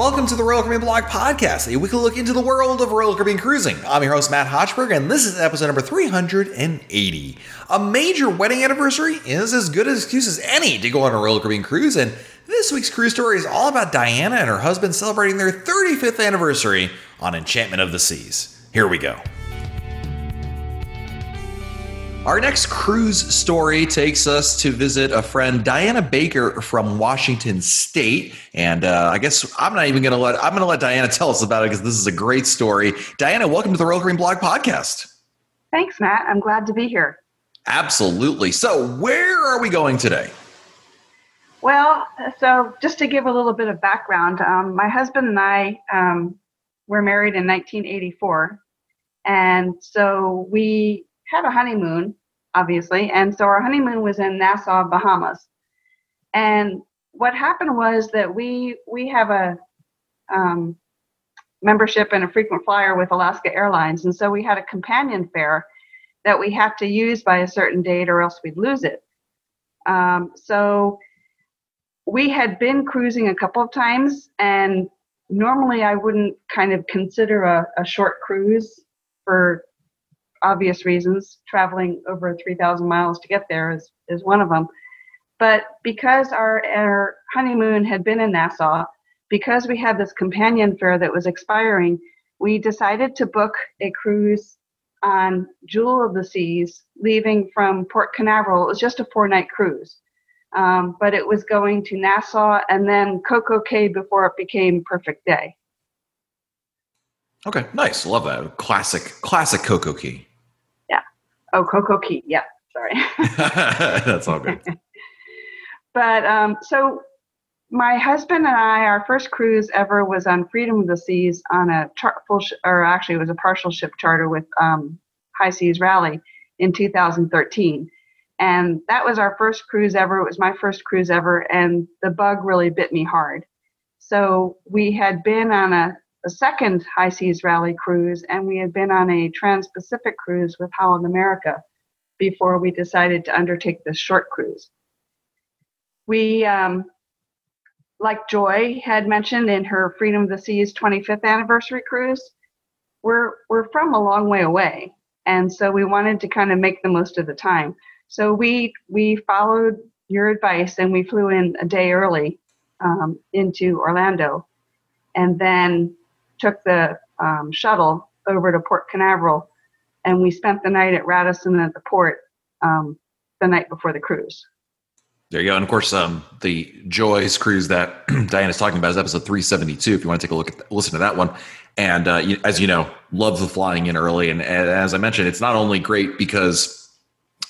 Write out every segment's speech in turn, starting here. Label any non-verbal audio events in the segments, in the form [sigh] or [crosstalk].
Welcome to the Royal Caribbean Blog Podcast, a weekly look into the world of Royal Caribbean cruising. I'm your host, Matt Hochberg, and this is episode number 380. A major wedding anniversary is as good an excuse as any to go on a Royal Caribbean cruise, and this week's cruise story is all about Diana and her husband celebrating their 35th anniversary on Enchantment of the Seas. Here we go. Our next cruise story takes us to visit a friend, Diana Baker from Washington State, and uh, I guess I'm not even going to let I'm going to let Diana tell us about it because this is a great story. Diana, welcome to the Royal Caribbean Blog Podcast. Thanks, Matt. I'm glad to be here. Absolutely. So, where are we going today? Well, so just to give a little bit of background, um, my husband and I um, were married in 1984, and so we had a honeymoon, obviously, and so our honeymoon was in Nassau, Bahamas. And what happened was that we we have a um, membership and a frequent flyer with Alaska Airlines, and so we had a companion fare that we had to use by a certain date, or else we'd lose it. Um, so we had been cruising a couple of times, and normally I wouldn't kind of consider a, a short cruise for obvious reasons. Traveling over 3,000 miles to get there is, is one of them. But because our, our honeymoon had been in Nassau, because we had this companion fare that was expiring, we decided to book a cruise on Jewel of the Seas, leaving from Port Canaveral. It was just a four night cruise. Um, but it was going to Nassau and then Coco Cay before it became Perfect Day. Okay, nice. Love that. Classic, classic Coco Cay. Oh, Coco Key. Yeah, sorry. [laughs] [laughs] That's all good. but um, so my husband and I, our first cruise ever was on Freedom of the Seas on a char- full, sh- or actually it was a partial ship charter with um, High Seas Rally in 2013. And that was our first cruise ever. It was my first cruise ever, and the bug really bit me hard. So we had been on a a second High Seas Rally cruise, and we had been on a Trans Pacific cruise with Holland America before we decided to undertake this short cruise. We, um, like Joy had mentioned in her Freedom of the Seas 25th anniversary cruise, we're, we're from a long way away. And so we wanted to kind of make the most of the time. So we, we followed your advice and we flew in a day early um, into Orlando. And then took the um, shuttle over to Port Canaveral, and we spent the night at Radisson at the port um, the night before the cruise. There you go. And of course, um, the Joy's cruise that [clears throat] Diana's talking about is episode 372. If you want to take a look at, listen to that one. And uh, you, as you know, love the flying in early. And, and, as I mentioned, it's not only great because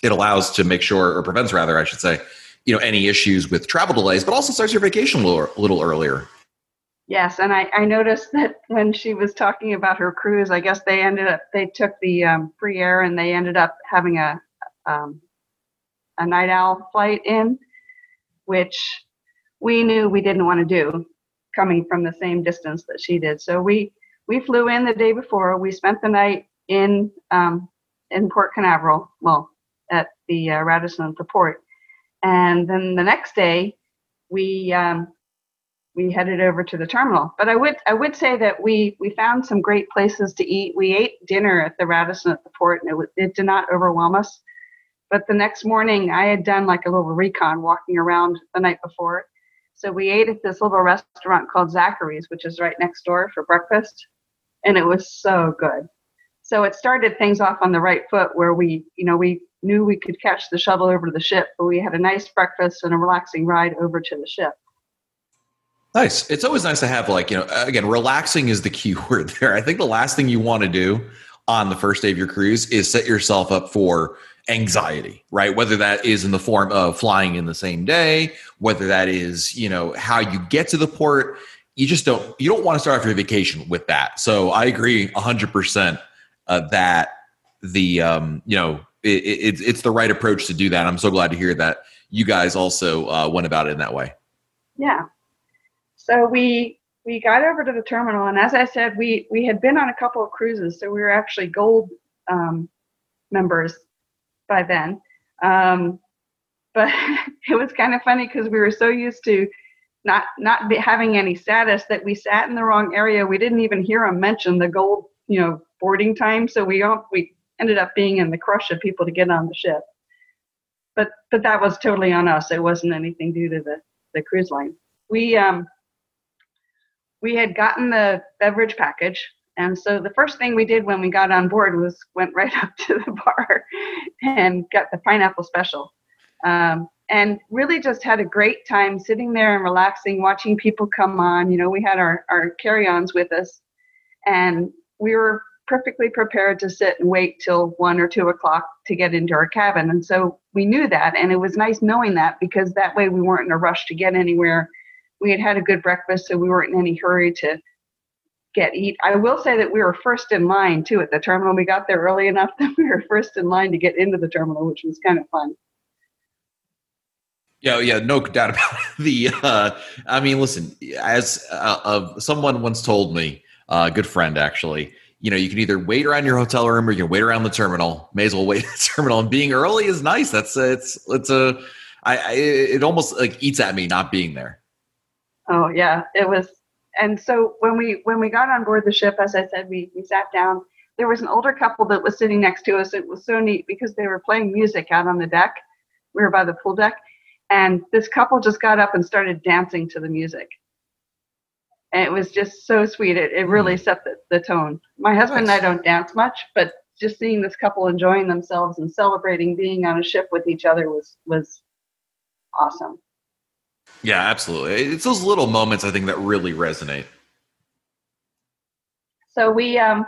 it allows to make sure, or prevents rather, I should say, you know, any issues with travel delays, but also starts your vacation a little, a little earlier. Yes, and I, I noticed [laughs] that when she was talking about her cruise, I guess they ended up they took the um, free air and they ended up having a um, a night owl flight in, which we knew we didn't want to do, coming from the same distance that she did. So we we flew in the day before. We spent the night in um, in Port Canaveral, well, at the uh, Radisson the port, and then the next day we um, we headed over to the terminal. But I would I would say that we we found some great places to eat. We ate dinner at the Radisson at the port, and it, it did not overwhelm us. But the next morning, I had done like a little recon walking around the night before. So we ate at this little restaurant called Zachary's, which is right next door for breakfast, and it was so good. So it started things off on the right foot, where we you know we knew we could catch the shuttle over to the ship, but we had a nice breakfast and a relaxing ride over to the ship. Nice. It's always nice to have like, you know, again, relaxing is the key [laughs] word there. I think the last thing you want to do on the first day of your cruise is set yourself up for anxiety, right? Whether that is in the form of flying in the same day, whether that is, you know, how you get to the port, you just don't you don't want to start off your vacation with that. So I agree 100% uh, that the um, you know, it, it, it's the right approach to do that. I'm so glad to hear that you guys also uh, went about it in that way. Yeah, so we we got over to the terminal, and as I said, we we had been on a couple of cruises, so we were actually gold um, members by then. Um, but [laughs] it was kind of funny because we were so used to not not having any status that we sat in the wrong area. We didn't even hear them mention the gold, you know, boarding time. So we all, we ended up being in the crush of people to get on the ship. But but that was totally on us. It wasn't anything due to the the cruise line. We um we had gotten the beverage package and so the first thing we did when we got on board was went right [laughs] up to the bar and got the pineapple special. Um, and really just had a great time sitting there and relaxing, watching people come on. You know, we had our, our carry ons with us, and we were perfectly prepared to sit and wait till one or two o'clock to get into our cabin. And so we knew that, and it was nice knowing that because that way we weren't in a rush to get anywhere. We had had a good breakfast, so we weren't in any hurry to get eat. I will say that we were first in line too at the terminal. We got there early enough [laughs] that we were first in line to get into the terminal, which was kind of fun. Yeah, yeah, no doubt [laughs] about it. The, uh, I mean, listen, as uh, someone once told me, uh, a good friend actually, you know, you can either wait around your hotel room or you can wait around the terminal. May as well wait [laughs] at the terminal. And being early is nice. That's it's it's a, I, I it almost like eats at me not being there. Oh yeah, it was. And so when we when we got on board the ship, as I said, we we sat down. There was an older couple that was sitting next to us. It was so neat because they were playing music out on the deck. We were by the pool deck and this couple just got up and started dancing to the music. And it was just so sweet. It, it really mm. set the, the tone. My husband nice. and I don't dance much, but just seeing this couple enjoying themselves and celebrating being on a ship with each other was was awesome. Yeah, absolutely. It's those little moments I think that really resonate. So we um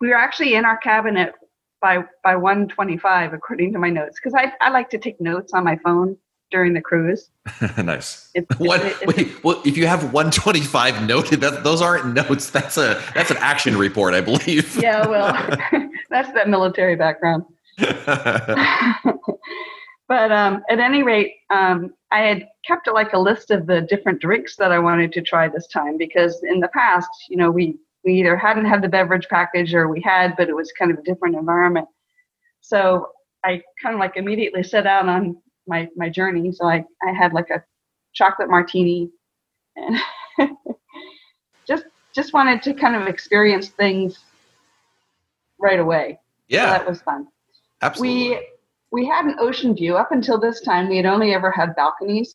we were actually in our cabinet by by 125 according to my notes because I, I like to take notes on my phone during the cruise. [laughs] nice. It's, what? It's, wait, well, if you have 125 noted, that those aren't notes. That's a that's an action report, I believe. yeah, well, [laughs] [laughs] that's that military background. But um, at any rate, um, I had kept like a list of the different drinks that I wanted to try this time because in the past, you know, we we either hadn't had the beverage package or we had, but it was kind of a different environment. So I kind of like immediately set out on my my journey. So I I had like a chocolate martini, and [laughs] just just wanted to kind of experience things right away. Yeah, so that was fun. Absolutely. We we had an ocean view up until this time. We had only ever had balconies,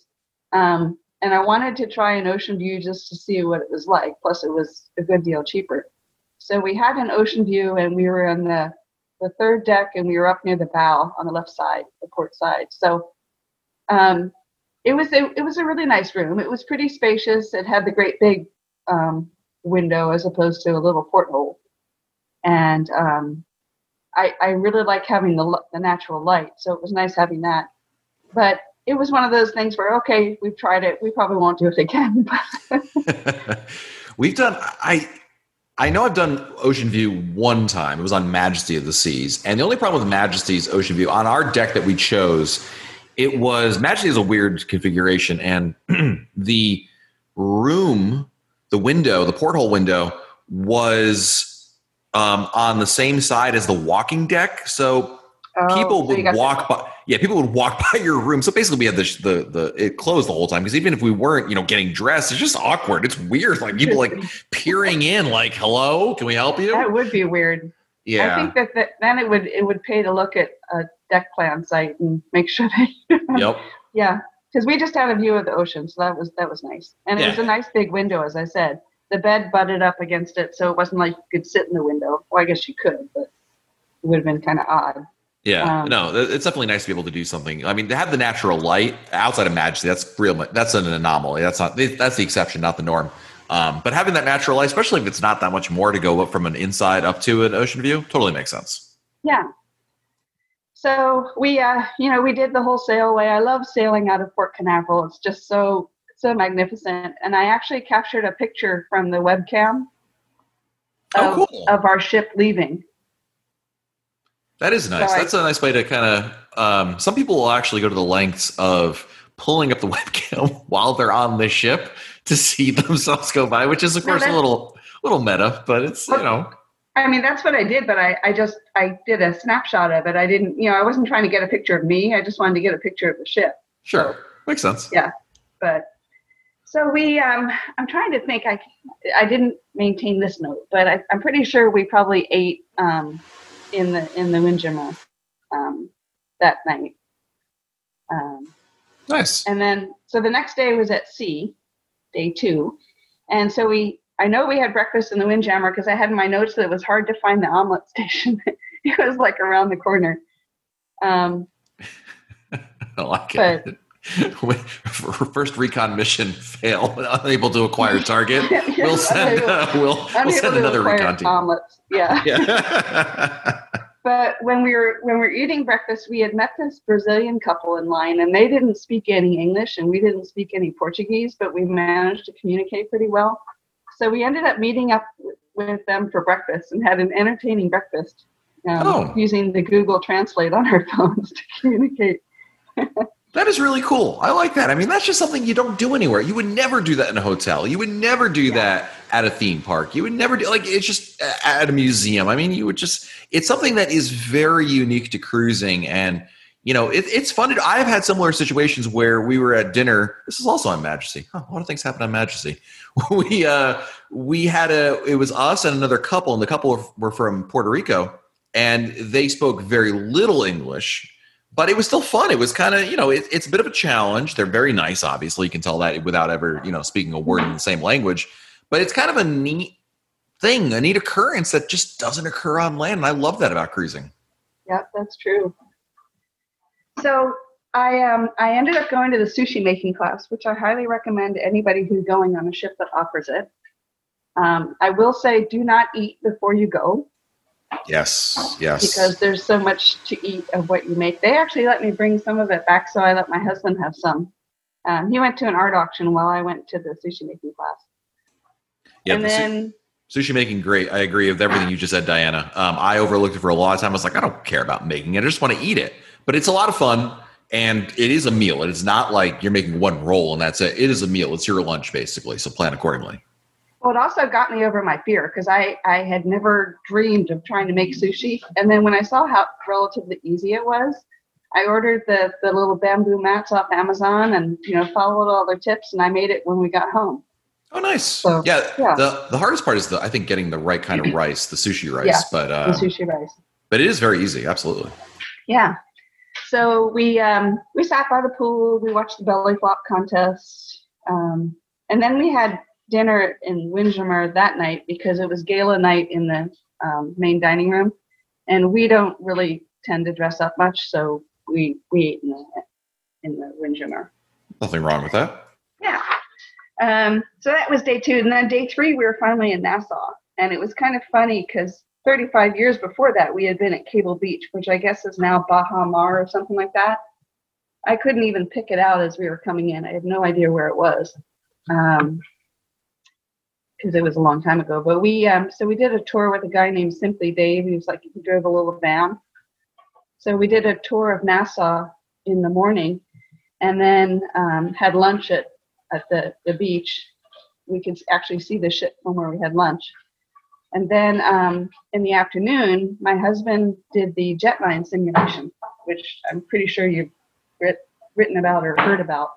um, and I wanted to try an ocean view just to see what it was like. Plus, it was a good deal cheaper. So we had an ocean view, and we were on the the third deck, and we were up near the bow on the left side, the port side. So um, it was a, it was a really nice room. It was pretty spacious. It had the great big um, window as opposed to a little porthole, and um, I, I really like having the the natural light. So it was nice having that. But it was one of those things where okay, we've tried it. We probably won't do it again. [laughs] [laughs] we've done I. I know I've done Ocean View one time. It was on Majesty of the Seas. And the only problem with Majesty's Ocean View on our deck that we chose it was Majesty is a weird configuration, and [clears throat] the room, the window, the porthole window was um, on the same side as the walking deck. So oh, people so would walk by. Yeah, people would walk [laughs] by your room. So basically, we had the the, the it closed the whole time because even if we weren't, you know, getting dressed, it's just awkward. It's weird, like people like [laughs] peering in, like, "Hello, can we help you?" That would be weird. Yeah, I think that, that then it would it would pay to look at a deck plan site and make sure that. [laughs] yep. Yeah, because we just had a view of the ocean, so that was that was nice, and it yeah. was a nice big window, as I said. The bed butted up against it, so it wasn't like you could sit in the window. Well, I guess you could, but it would have been kind of odd. Yeah, um, no, it's definitely nice to be able to do something. I mean, to have the natural light outside of Majesty, that's real. That's an anomaly. That's not. That's the exception, not the norm. Um, but having that natural light, especially if it's not that much more to go up from an inside up to an ocean view, totally makes sense. Yeah. So we, uh, you know, we did the whole sailway. I love sailing out of Port Canaveral. It's just so so magnificent. And I actually captured a picture from the webcam oh, of, oh, cool. of our ship leaving. That is nice. So That's I, a nice way to kind of. Um, some people will actually go to the lengths of pulling up the [laughs] webcam while they're on the ship to see [laughs] themselves go by, which is of course a little little meta, but it's you know. I mean, that's what I did, but I, I just I did a snapshot of it. I didn't, you know, I wasn't trying to get a picture of me. I just wanted to get a picture of the ship. Sure, so, makes sense. Yeah, but So we, um, I'm trying to think. I, I didn't maintain this note, but I, I'm pretty sure we probably ate um, in the in the Windjammer um, that night. Um, Nice. and then, so the next day was at sea, day two. And so we, I know we had breakfast in the Windjammer because I had in my notes that it was hard to find the omelet [laughs] station. it was like around the corner. Um, [laughs] I like it. [laughs] First recon mission fail, [laughs] unable to acquire target. [laughs] We'll send. Uh, we'll, we'll send another recon team. omelets. Yeah. Yeah. But when we were when we were eating breakfast, we had met this Brazilian couple in line, and they didn't speak any English, and we didn't speak any Portuguese, but we managed to communicate pretty well. So we ended up meeting up with them for breakfast and had an entertaining breakfast um, Oh. using the Google Translate on our phones to communicate. That is really cool. I like that. I mean, that's just something you don't do anywhere. You would never do that in a hotel. You would never do Yeah. that at a theme park. You would never do like it's just at a museum. I mean, you would just it's something that is very unique to cruising and you know, it, it's fun. To, I've had similar situations where we were at dinner. This is also on Majesty. Huh, a lot of things happen on Majesty. [laughs] We uh, we had a. It was us and another couple, and the couple were, were from Puerto Rico, and they spoke very little English but it was still fun. It was kind of, you know, it, it's a bit of a challenge. They're very nice, obviously. You can tell that without ever, you know, speaking a word in the same language. But it's kind of a neat thing, a neat occurrence that just doesn't occur on land. And I love that about cruising. Yep, that's true. So I um I ended up going to the sushi making class, which I highly recommend to anybody who's going on a ship that offers it. Um, I will say, do not eat before you go Yes, yes. because there's so much to eat of what you make. They actually let me bring some of it back, so I let my husband have some. Um, he went to an art auction while I went to the sushi making class, yeah, and the su- then sushi making great. I agree with everything you just said, Diana. Um, I overlooked it for a lot of time. I was like, I don't care about making it. I just want to eat it. But it's a lot of fun. And it is a meal. It is not like you're making one roll and that's it. It is a meal. It's your lunch, basically. So plan accordingly. Well, it also got me over my fear because I, I had never dreamed of trying to make sushi. And then when I saw how relatively easy it was, I ordered the, the little bamboo mats off Amazon and, you know, followed all their tips and I made it when we got home. Oh, nice. So, yeah, yeah. The the hardest part is the I think getting the right kind of [clears throat] rice, the sushi rice. Yeah, but The uh, sushi rice. but it is very easy. Absolutely. Yeah. So we um, we sat by the pool, we watched the belly flop contest. Um, and then we had dinner in Windjammer that night because it was gala night in the um, main dining room. And we don't really tend to dress up much, so we we ate in the in the Windjammer. Nothing wrong with that. Yeah. Um, so that was day two. And then day three, we were finally in Nassau. And it was kind of funny because 35 years before that, we had been at Cable Beach, which I guess is now Baha Mar or something like that. I couldn't even pick it out as we were coming in. I had no idea where it was. Um, because it was a long time ago. But we um, so we did a tour with a guy named Simply Dave. He was like he drove a little van. So we did a tour of Nassau in the morning, and then um, had lunch at at the the beach. We could actually see the ship from where we had lunch. And then um, in the afternoon, my husband did the jetline simulation, which I'm pretty sure you've writ- written about or heard about.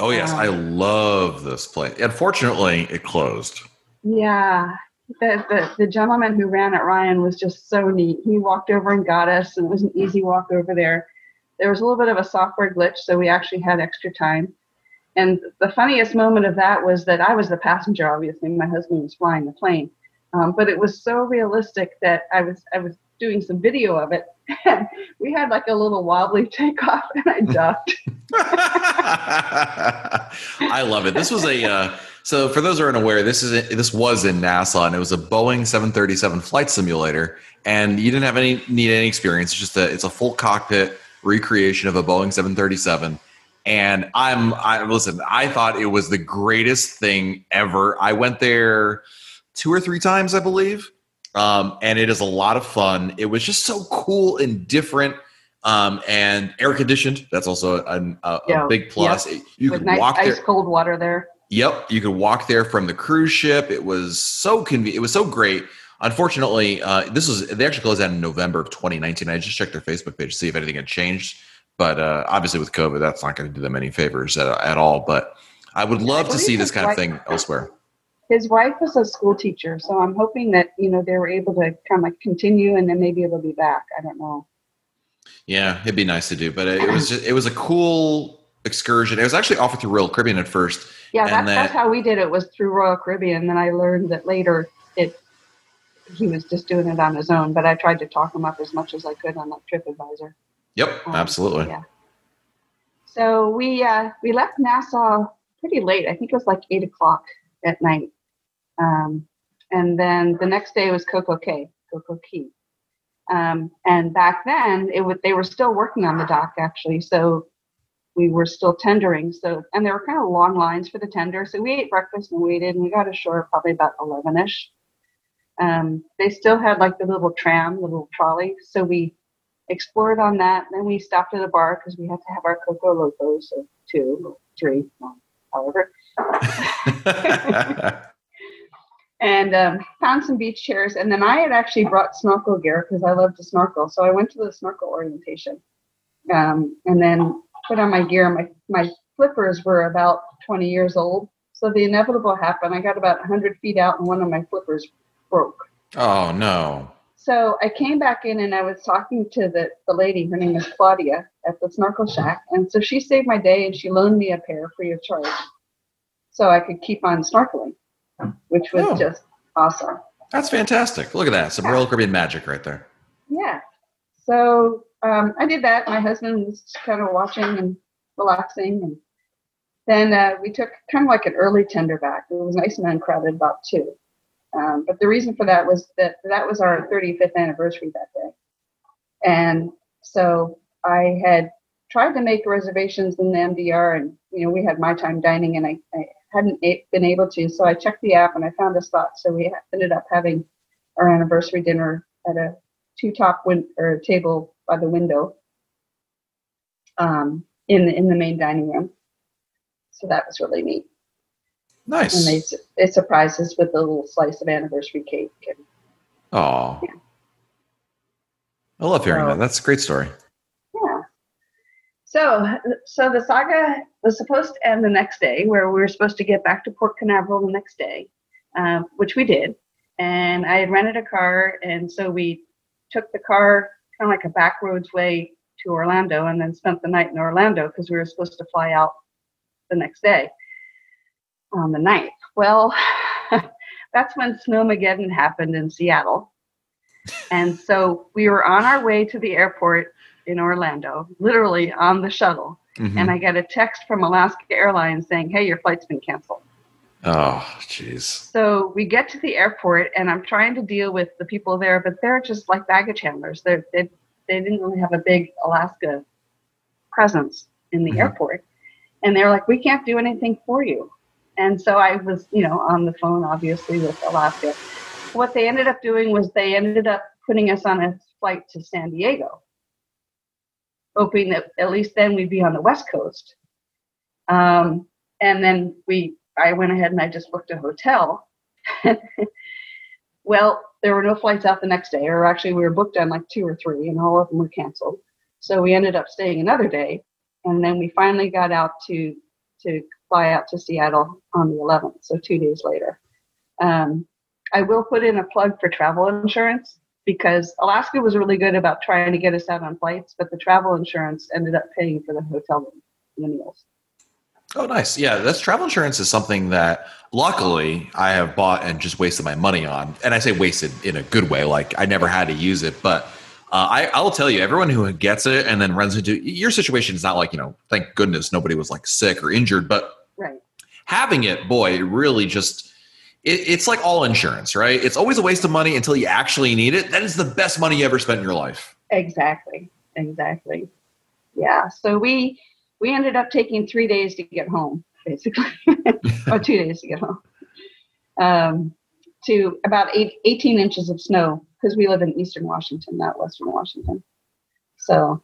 Oh yes, Um, I love this place. Unfortunately, it closed. Yeah, the, the the gentleman who ran it, Ryan, was just so neat. He walked over and got us, and it was an easy walk over there. There was a little bit of a software glitch, so we actually had extra time. And the funniest moment of that was that I was the passenger. Obviously, my husband was flying the plane, um, but it was so realistic that I was I was doing some video of it. And [laughs] we had like a little wobbly [laughs] takeoff, and I ducked. [laughs] I love it. This was a uh, so for those who aren't aware, this is a, this was in Nassau and it was a Boeing 737 flight simulator, and you didn't have any need any experience. It's just a it's a full cockpit recreation of a Boeing 737. And I'm I listen. I thought it was the greatest thing ever. I went there two or three times, I believe, um, and it is a lot of fun. It was just so cool and different. Um, and air conditioned. That's also a, a, Yeah, big plus. You with could nice walk there. ice cold water there. Yep, you could walk there from the cruise ship. It was so convenient. It was so great. Unfortunately, uh, this was they actually closed out in November of 2019. I just checked their Facebook page to see if anything had changed, but uh, obviously with COVID, that's not going to do them any favors at, at all. But I would love I to see this his kind of thing elsewhere. His wife was a school teacher, so I'm hoping that you know they were able to kind of like continue and then maybe it'll be back. I don't know. Yeah, it'd be nice to do, but it, it was just, it was a cool excursion. It was actually offered through Royal Caribbean at first. Yeah, then- that's how we did it. Was through Royal Caribbean, then I learned that later it he was just doing it on his own. But I tried to talk him up as much as I could on that TripAdvisor. Yep, Um, absolutely. Yeah. So we uh, we left Nassau pretty late. I think it was like eight o'clock at night. Um, and then the next day was Coco Cay, Coco Key. Um, and back then, it would they were still working on the dock actually. So we were still tendering. So and there were kind of long lines for the tender. So we ate breakfast and waited, and we got ashore probably about eleven ish. Um, they still had like the little tram, the little trolley. So we explored on that. Then we stopped at a bar because we had to have our Coco Locos, so two, three, well, however, [laughs] and um, found some beach chairs. And then I had actually brought snorkel gear because I love to snorkel. So I went to the snorkel orientation um, and then put on my gear. My, my flippers were about 20 years old. So the inevitable happened. I got about 100 feet out and one of my flippers broke. oh no. So I came back in and I was talking to the, the lady, her name is Claudia, at the snorkel shack. And so she saved my day and she loaned me a pair free of charge. So I could keep on snorkeling, which was Oh. just awesome. That's fantastic. Look at that. Some Royal Caribbean magic right there. Yeah. So um, I did that. My husband was kind of watching and relaxing. And then uh, we took kind of like an early tender back. It was nice and uncrowded, about two. Um, but the reason for that was that that was our 35th anniversary that day. And so I had tried to make reservations in the MDR, and you know we had my time dining, and I, I hadn't been able to. So I checked the app and I found a spot. So we ended up having our anniversary dinner at a two top win- or table by the window um, in the in the main dining room. So that was really neat. Nice. And they they surprised us with a little slice of anniversary cake. And, Oh. Yeah. I love hearing So- that. That's a great story. yeah. So so the saga was supposed to end the next day, where we were supposed to get back to Port Canaveral the next day, um, which we did. And I had rented a car, and so we took the car kind of like a back roads way to Orlando, and then spent the night in Orlando because we were supposed to fly out the next day on the 9th. Well, [laughs] that's when Snowmageddon happened in Seattle. And so we were on our way to the airport in Orlando, literally on the shuttle. Mhm. And I get a text from Alaska Airlines saying, hey, your flight's been canceled. Oh, jeez. So we get to the airport, and I'm trying to deal with the people there, but they're just like baggage handlers. They're, they they didn't really have a big Alaska presence in the Mhm. airport, and they're like, "We can't do anything for you." And so I was, you know, on the phone, obviously, with Alaska. What they ended up doing was they ended up putting us on a flight to San Diego, hoping that at least then we'd be on the West Coast. Um, and then we I went ahead and I just booked a hotel. [laughs] well, there were no flights out the next day, or actually, we were booked on like two or three, and all of them were canceled. So we ended up staying another day, and then we finally got out to to fly out to Seattle on the 11th, so two days later. Um, I will put in a plug for travel insurance because Alaska was really good about trying to get us out on flights, but the travel insurance ended up paying for the hotel room and the meals. Oh, nice. Yeah, that's travel insurance is something that luckily I have bought and just wasted my money on. And I say wasted in a good way, like I never had to use it. But uh, I, I'll tell you, everyone who gets it and then runs into your situation is not like, you know, thank goodness nobody was like sick or injured, but Right. having it, boy, it really just, it, it's like all insurance, right? It's always a waste of money until you actually need it. That is the best money you ever spent in your life. Exactly. Exactly. Yeah. So we we ended up taking three days to get home, basically, [laughs] or two days to get home. Um, to about eight, 18 inches of snow because we live in eastern Washington, not western Washington. So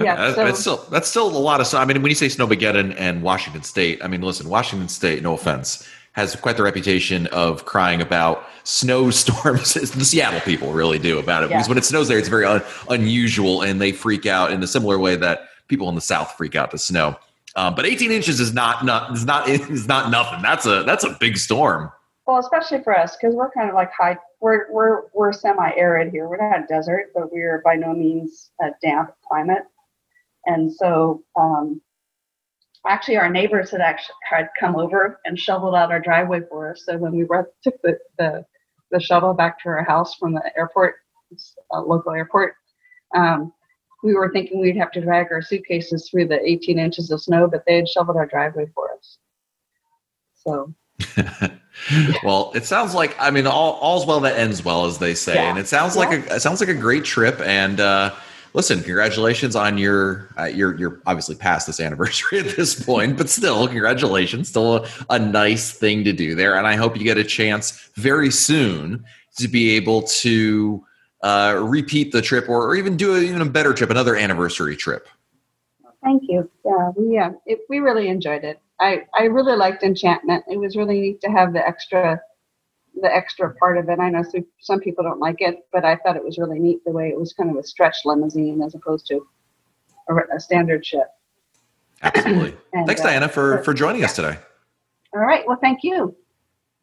Yeah, that- so- that's still that's still a lot of. snow. I mean, when you say Snowmageddon and Washington State, I mean, listen, Washington State, no offense, has quite the reputation of crying about snowstorms. [laughs] the Seattle people really do about it Yeah. because when it snows there, it's very un- unusual, and they freak out in a similar way that people in the South freak out to snow. Um, but 18 inches is not not is not is not nothing. That's a that's a big storm. Well, especially for us because we're kind of like high. We're we're we're semi-arid here. We're not desert, but we're by no means a damp climate. And so, um, actually, our neighbors had actually had come over and shoveled out our driveway for us. So when we were, took the, the the shovel back to our house from the airport, a local airport, um, we were thinking we'd have to drag our suitcases through the 18 inches of snow, but they had shoveled our driveway for us. So. [laughs] well, it sounds like I mean all all's well that ends well, as they say, yeah. and it sounds yeah. like a it sounds like a great trip. And uh, listen, congratulations on your uh, you're you're obviously past this anniversary [laughs] at this point, but still, congratulations, still a, a nice thing to do there. And I hope you get a chance very soon to be able to uh, repeat the trip or, or even do a, even a better trip, another anniversary trip. Thank you. Yeah, we uh, it, we really enjoyed it. I, I really liked Enchantment. It was really neat to have the extra the extra part of it. I know some, some people don't like it, but I thought it was really neat the way it was kind of a stretch limousine as opposed to a, a standard ship. Absolutely. [clears throat] and, Thanks, uh, Diana, for, for joining yeah. us today. All right. Well, thank you.